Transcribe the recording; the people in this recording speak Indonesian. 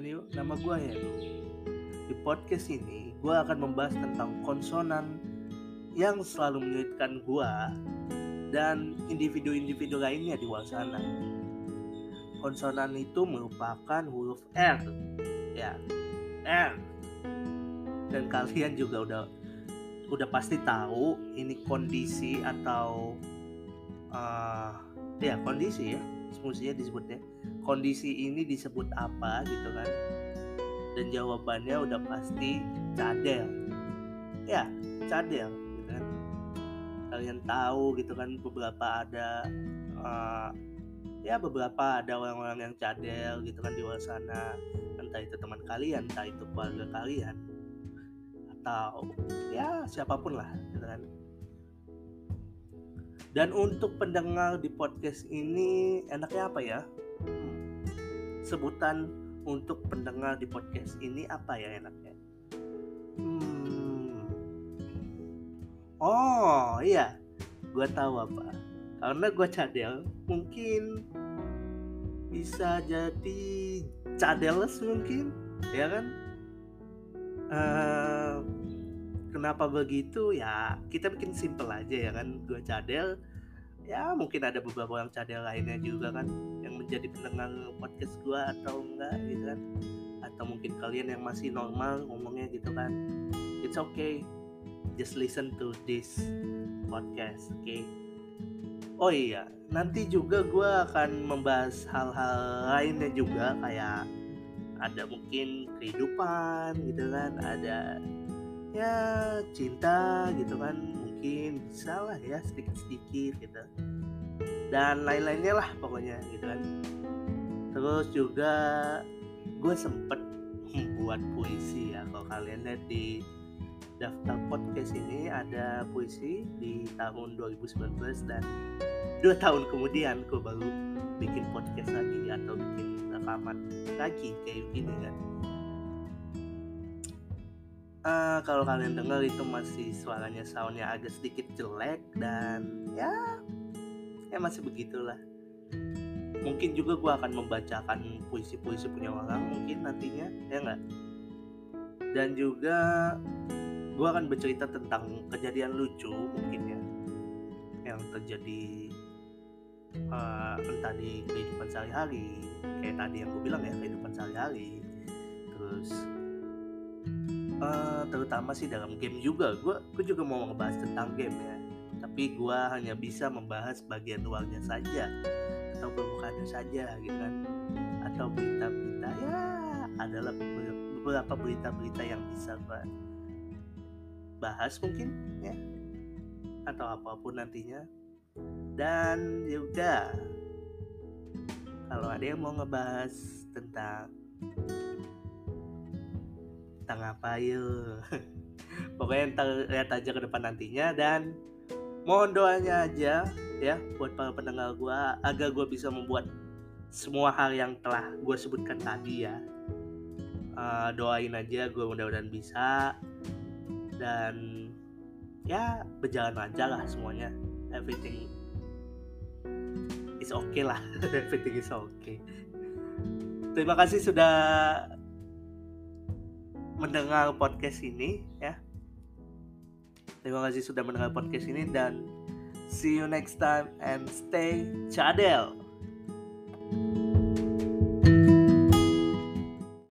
Yuk, nama gue Heru. Di podcast ini, gue akan membahas tentang konsonan yang selalu menyulitkan gue dan individu-individu lainnya di luar sana. Konsonan itu merupakan huruf R, ya, R. Dan kalian juga udah udah pasti tahu ini kondisi atau uh, ya kondisi ya, semestinya disebutnya kondisi ini disebut apa gitu kan. Dan jawabannya udah pasti cadel. Ya cadel gitu kan. Kalian tahu gitu kan beberapa ada uh, ya beberapa ada orang-orang yang cadel gitu kan di luar sana. Entah itu teman kalian entah itu keluarga kalian. Atau ya siapa pun lah gitu kan dan untuk pendengar di podcast ini enaknya apa ya sebutan untuk pendengar di podcast ini apa ya enaknya? Hmm. Oh iya, gue tahu apa. Karena gue cadel, mungkin bisa jadi cadeles mungkin, ya kan? Uh, kenapa begitu ya? Kita bikin simple aja ya kan. Gue cadel, ya mungkin ada beberapa orang cadel lainnya juga kan yang menjadi pendengar podcast gua atau enggak gitu kan. Atau mungkin kalian yang masih normal ngomongnya gitu kan. It's okay. Just listen to this podcast oke? Okay? oh iya nanti juga gua akan membahas hal-hal lainnya juga kayak ada mungkin kehidupan gitu kan. Ada ya cinta gitu kan mungkin bisa lah ya sedikit-sedikit gitu. Dan lain-lainnya lah pokoknya gitu kan. Terus juga gue sempet membuat puisi ya kalau kalian lihat di daftar podcast ini ada puisi di tahun 2019 dan dua tahun kemudian gue baru bikin podcast lagi atau bikin rekaman lagi kayak gini kan uh, kalau kalian dengar itu masih suaranya soundnya agak sedikit jelek dan ya ya masih begitulah. Mungkin juga gue akan membacakan puisi-puisi punya orang mungkin nantinya ya enggak dan juga gue akan bercerita tentang kejadian lucu mungkin ya yang terjadi uh, entah di kehidupan sehari-hari kayak tadi yang gue bilang ya kehidupan sehari-hari. Terus uh, terutama sih dalam game juga. Gue gue juga mau ngebahas tentang game ya. Tapi gue hanya bisa membahas bagian luarnya saja. Atau permukaannya saja gitu kan. Atau berita-berita ya adalah beberapa berita-berita yang bisa gue bahas mungkin ya. Atau apa pun nantinya. Dan juga kalau ada yang mau ngebahas tentang tentang apa yuk pokoknya ntar lihat aja ke depan nantinya dan mohon doanya aja ya buat para pendengar gue agar gue bisa membuat semua hal yang telah gue sebutkan tadi ya. Uh, doain aja gue mudah-mudahan bisa dan ya berjalan lancar lah semuanya. Everything is okay lah. Everything is okay. Terima kasih sudah mendengar podcast ini ya. Terima kasih sudah mendengar podcast ini dan see you next time and stay chadel. thank you